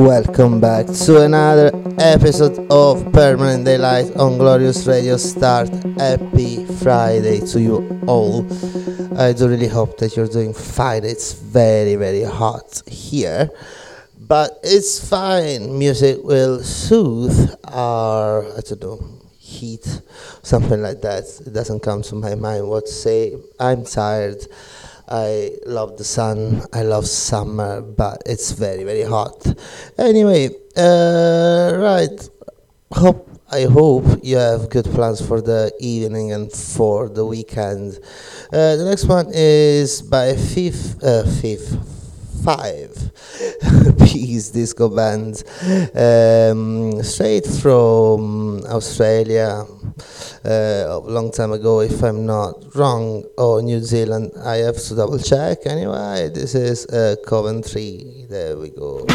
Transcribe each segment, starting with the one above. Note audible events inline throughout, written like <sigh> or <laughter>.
welcome back to another episode of Permanent Daylight on Glorious Radio Start. Happy Friday to you all. I do really hope that you're doing fine. It's very, very hot here, but it's fine. Music will soothe our, I don't know, heat, something like that. It doesn't come to my mind what to say. I'm tired. I love the sun. I love summer, but it's very very hot. Anyway, uh, right. Hope I hope you have good plans for the evening and for the weekend. Uh, the next one is by Fifth uh, Fifth Five <laughs> Peace Disco Band, um, straight from Australia uh, a long time ago, if I'm not wrong, or New Zealand. I have to double check. Anyway, this is uh, Coventry. There we go.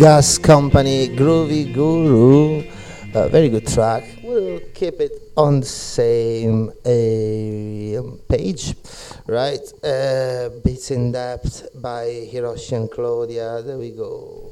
Gas Company, Groovy Guru. A very good track. We'll keep it on the same uh, page, right? Uh, Beats in Depth by Hiroshi and Claudia. There we go.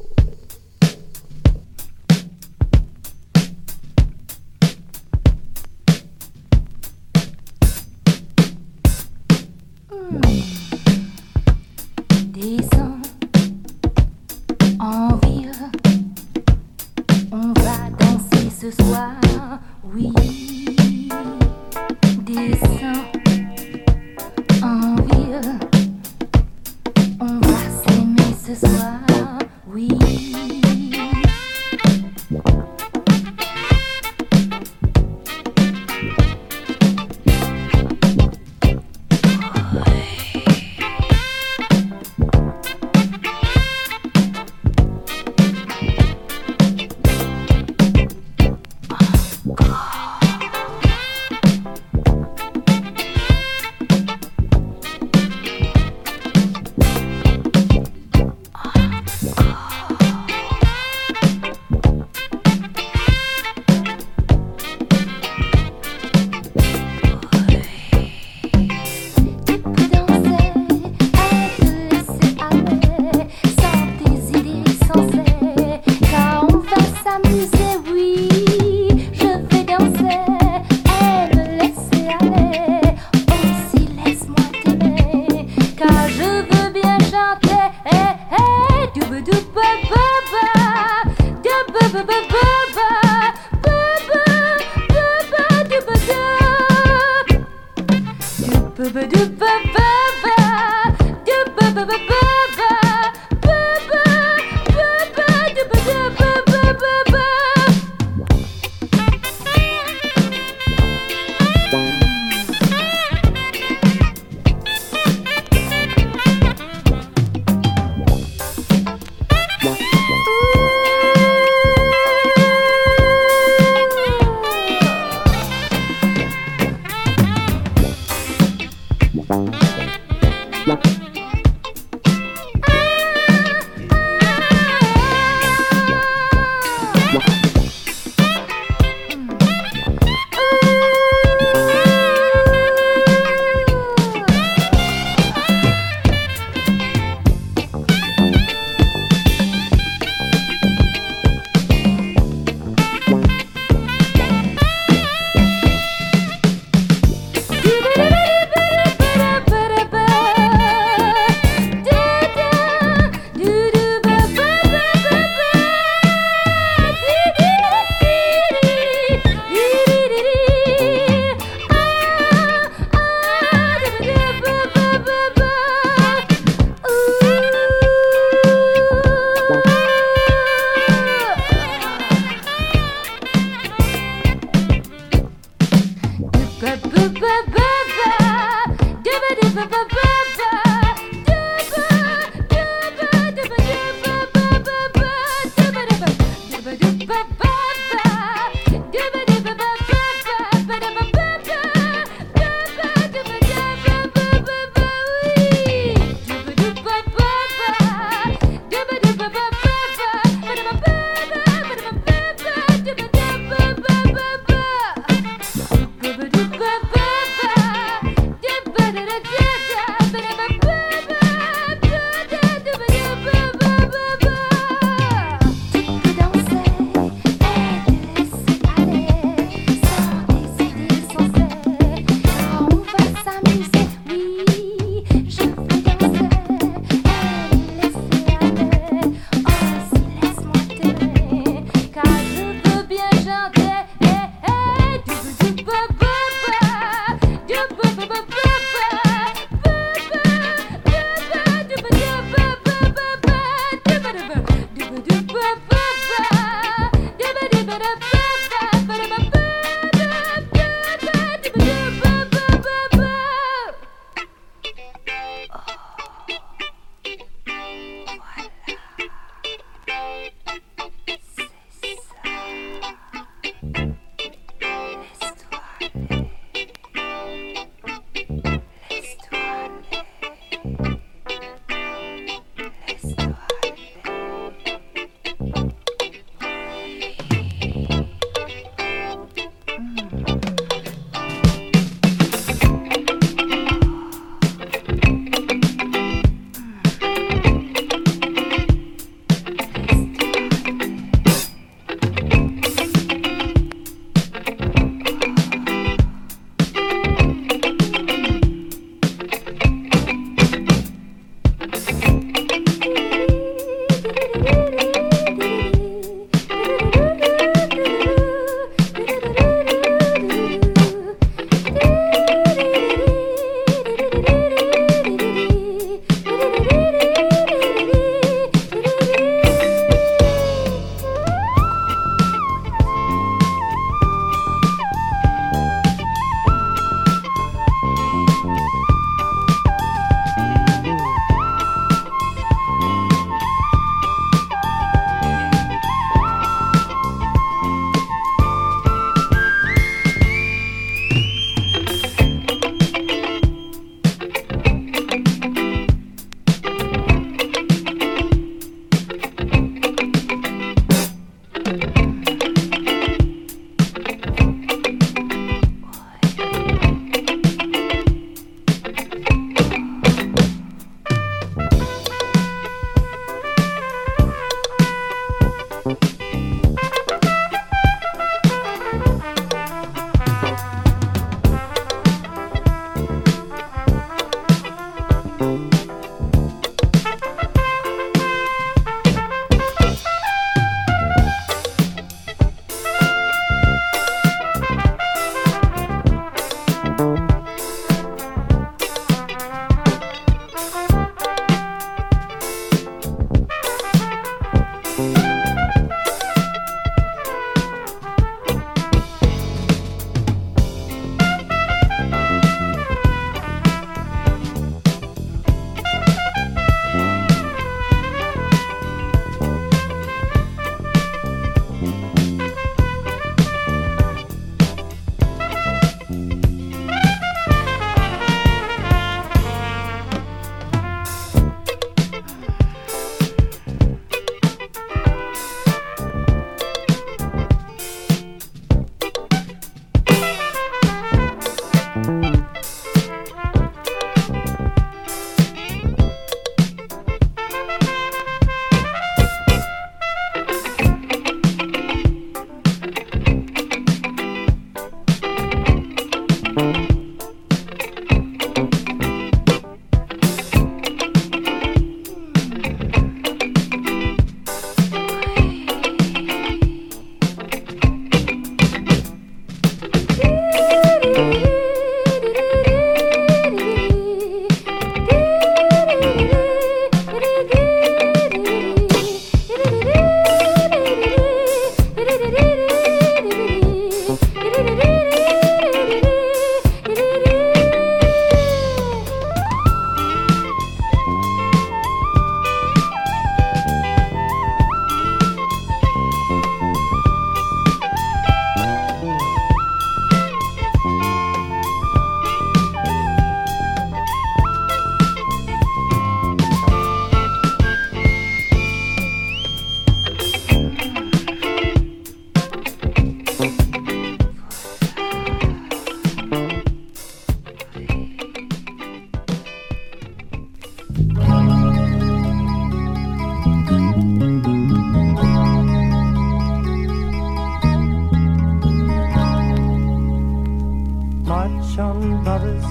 March on, brothers,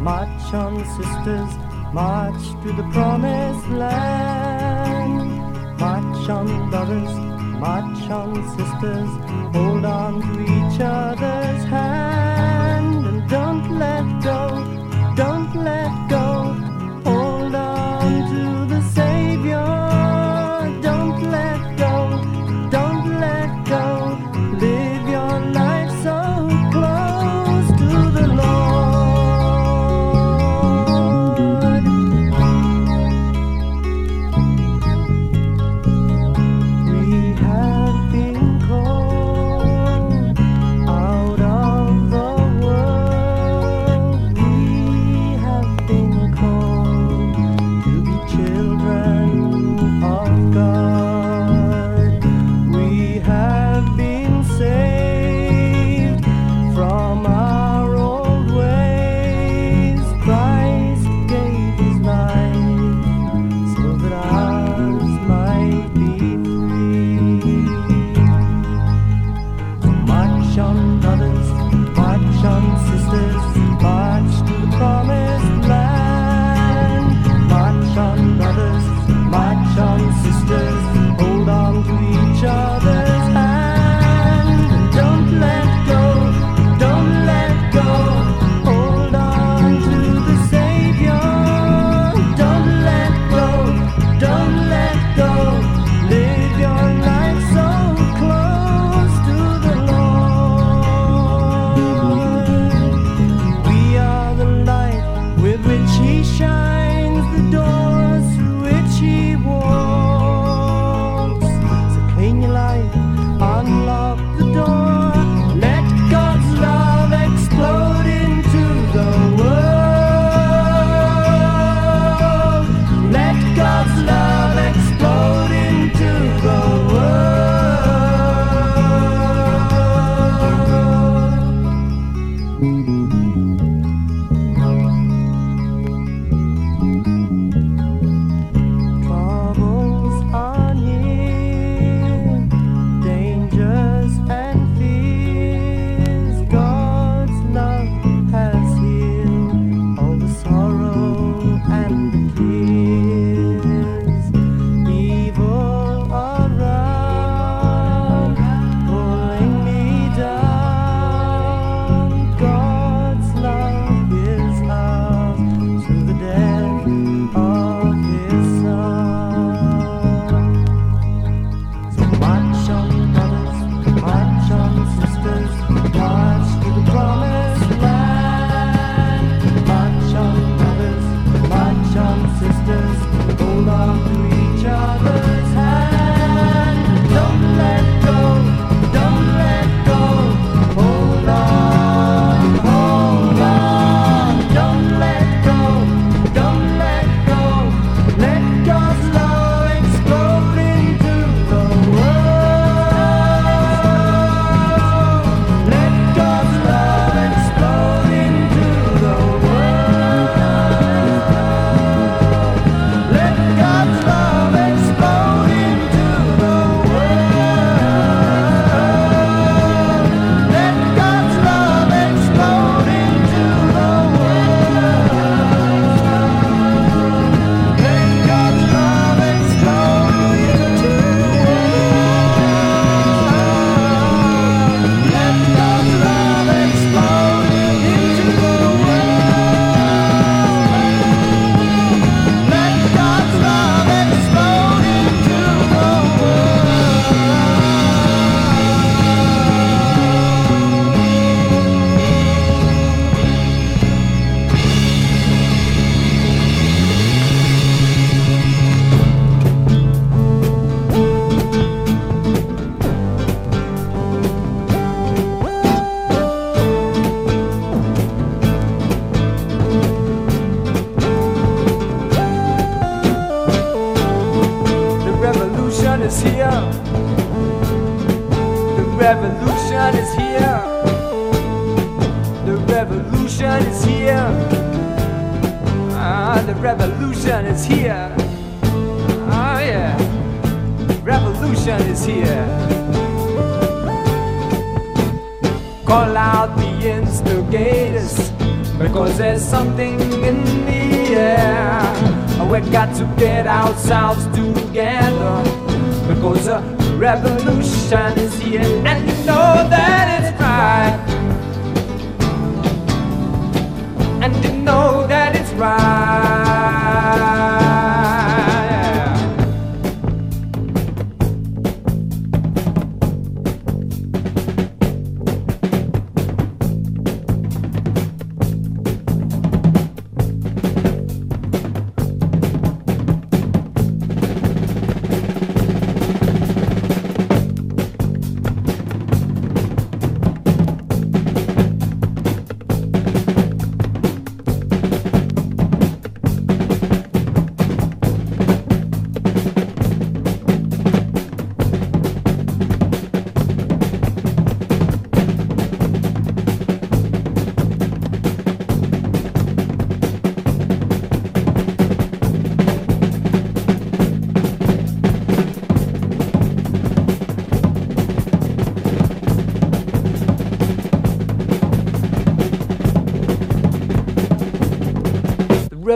march on, sisters, march to the promised land. March on, brothers, march on, sisters, hold on to each other.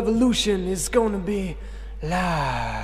Revolution is gonna be live.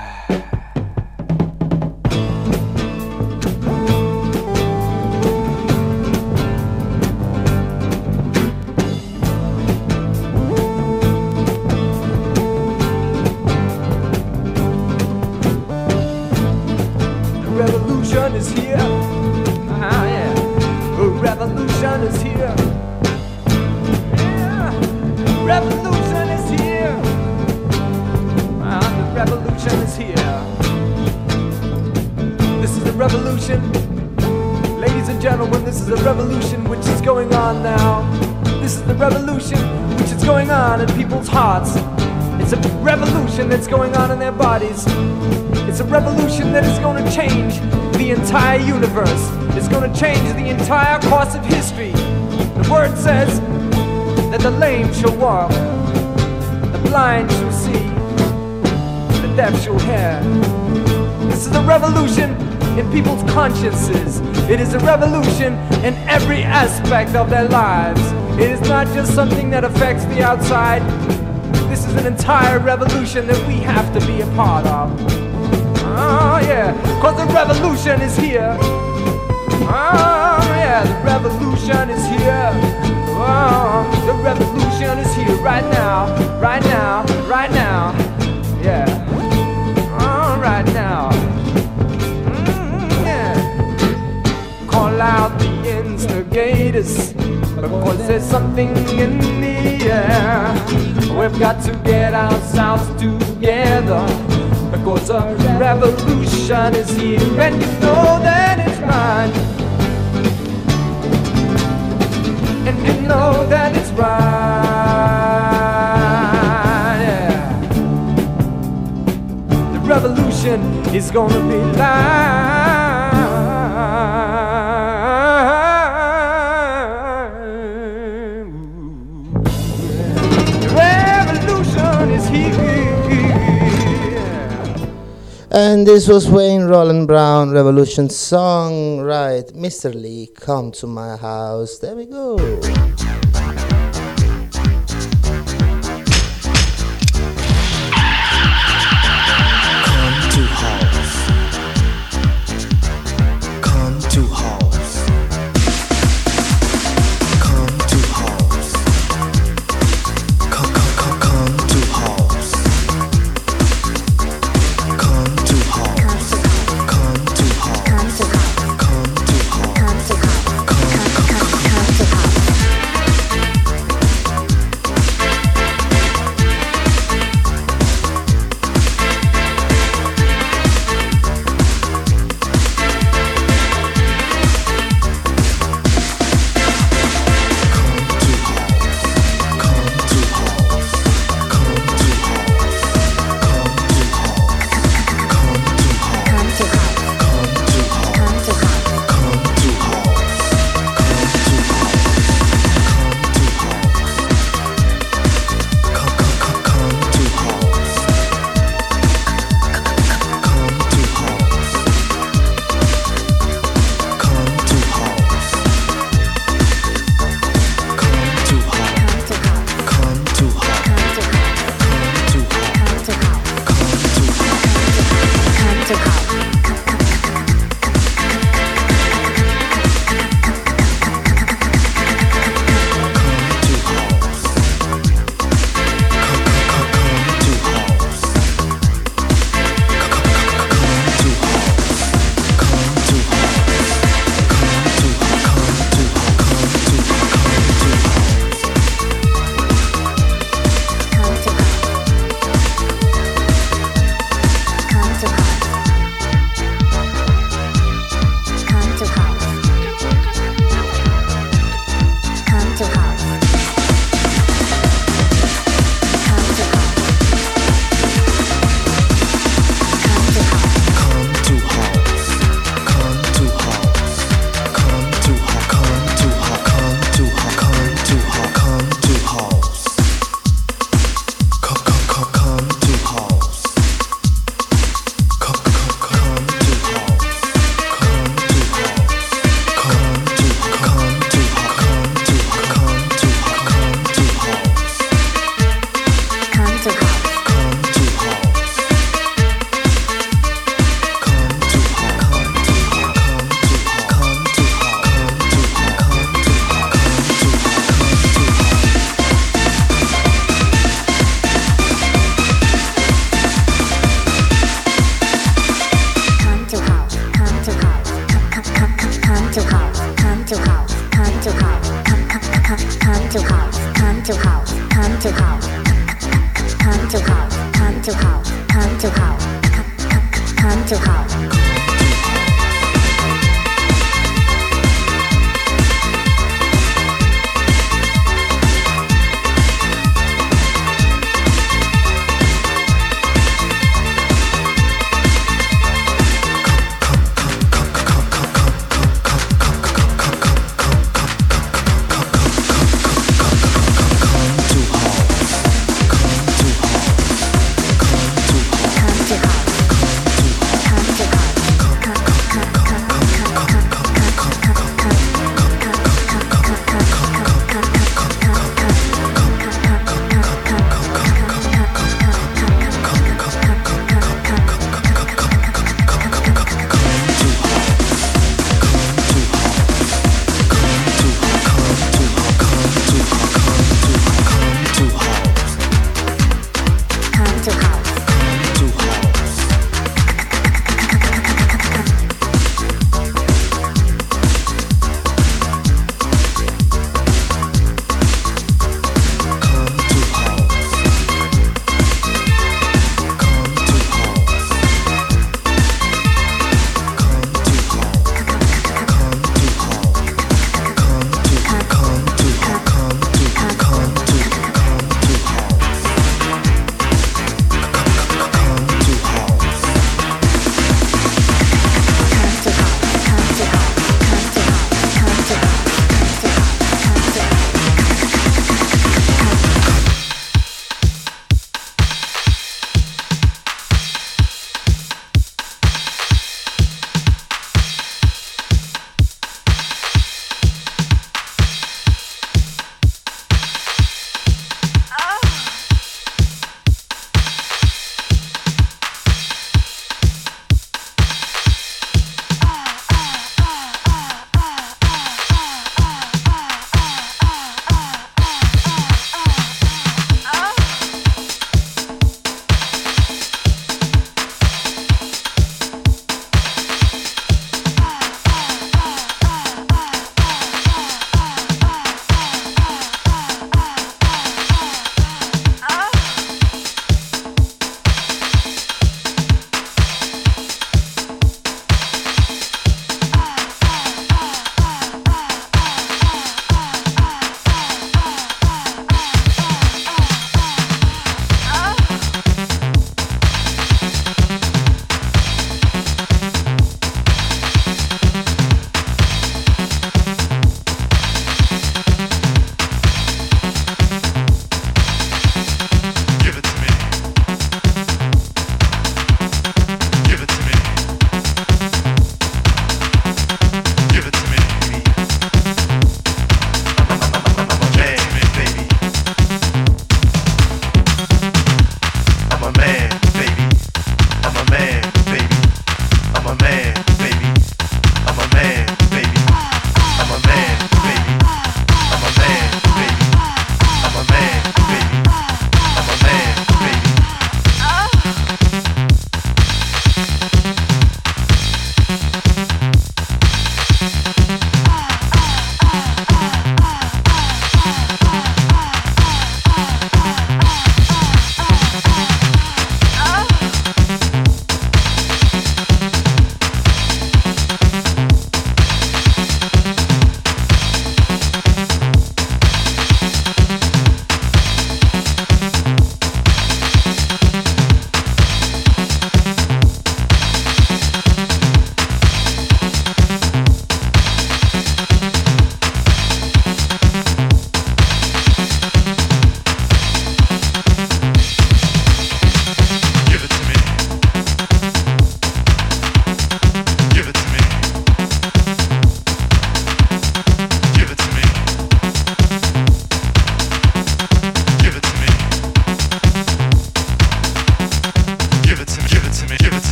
Universe. It's going to change the entire course of history. The word says that the lame shall walk, the blind shall see, the deaf shall hear. This is a revolution in people's consciences. It is a revolution in every aspect of their lives. It is not just something that affects the outside. This is an entire revolution that we have to be a part of. Yeah, cause the revolution is here. Oh yeah, the revolution is here. Oh, the revolution is here right now, right now, right now. Yeah. Oh, right now. Mm, yeah. Call out the instigators because there's something in the air. We've got to get ourselves together because a revolution is here, and you know that it's mine. And you know that it's right. Yeah. The revolution is gonna be live. And this was Wayne Roland Brown Revolution song, right? Mr. Lee, come to my house. There we go.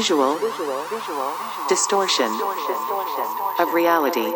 Visual. Distortion of reality.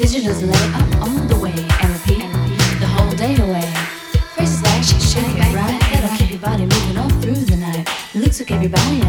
Vision is lay up all the way and repeat the whole day away. First like you should get right, that'll keep your body moving all through the night. Looks like everybody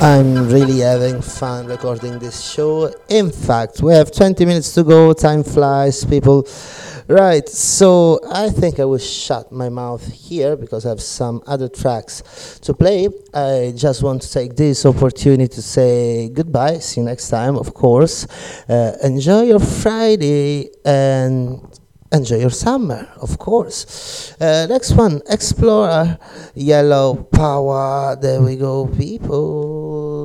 I'm really having fun recording this show. In fact, we have 20 minutes to go. Time flies, people. Right, so I think I will shut my mouth here because I have some other tracks to play. I just want to take this opportunity to say goodbye. See you next time, of course. Uh, enjoy your Friday and enjoy your summer, of course. Uh, next one, Explorer, Yellow Power. There we go, people.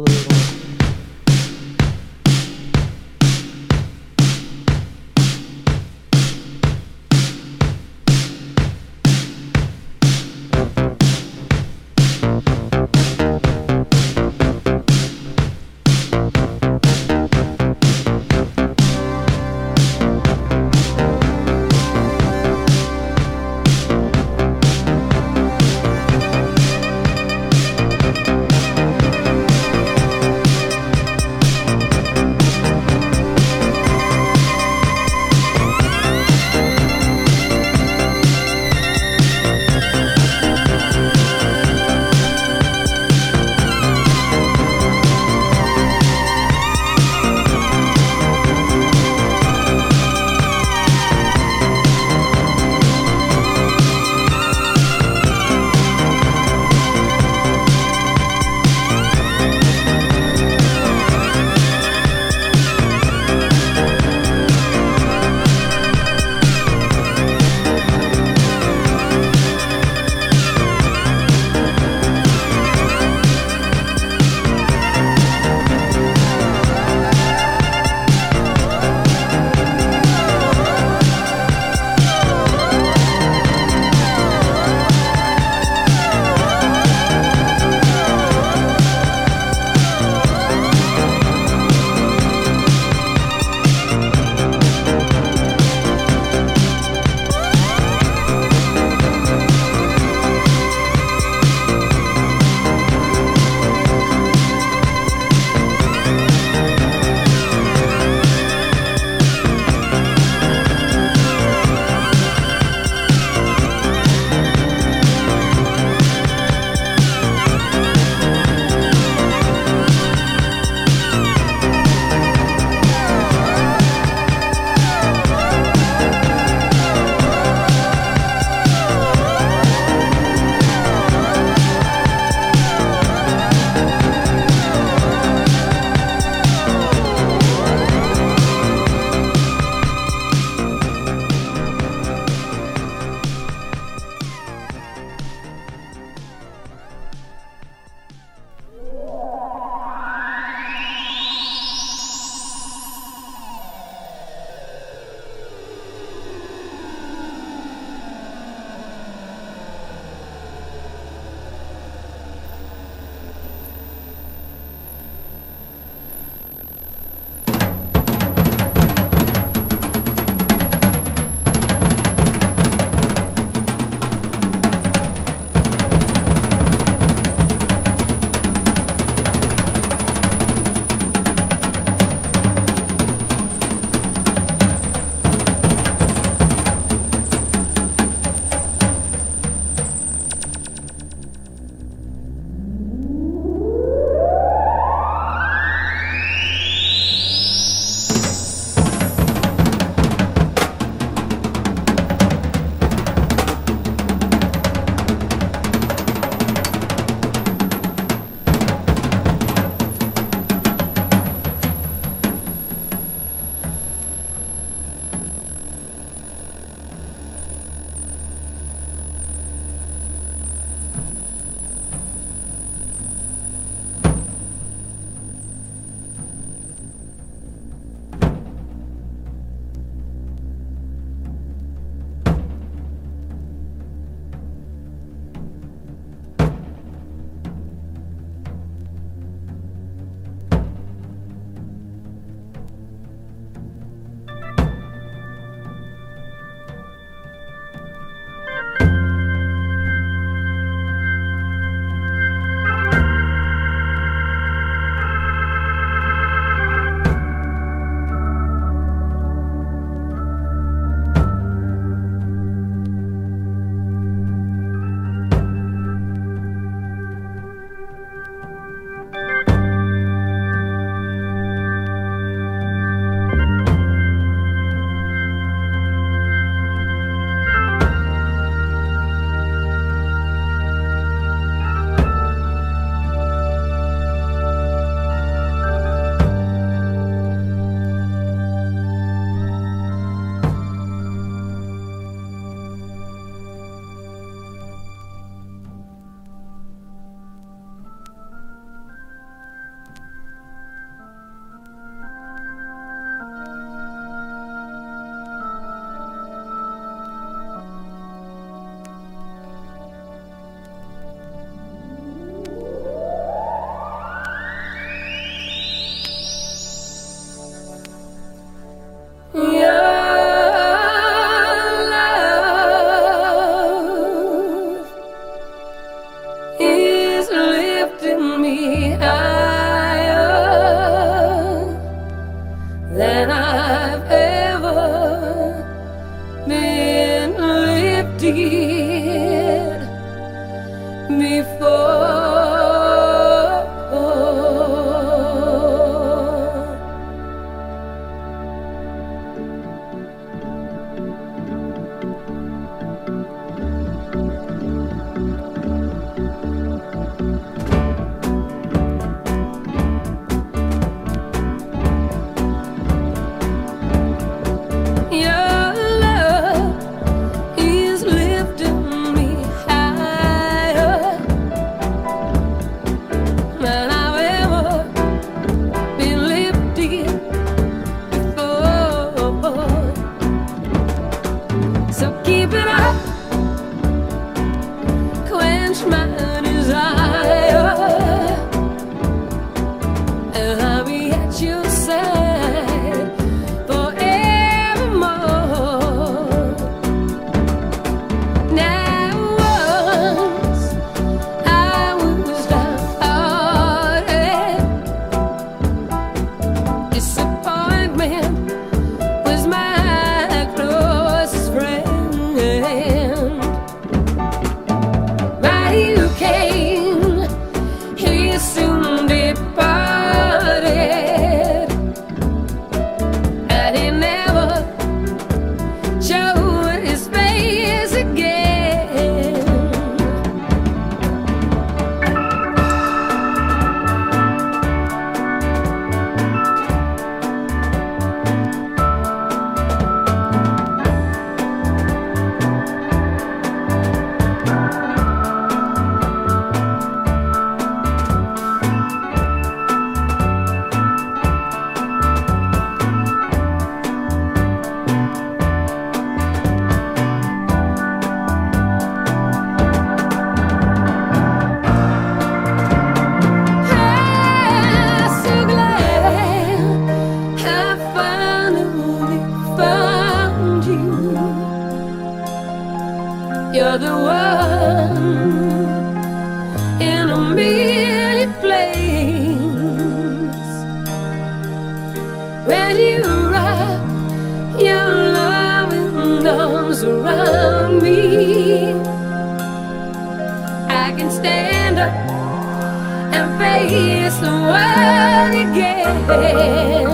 Face the world again.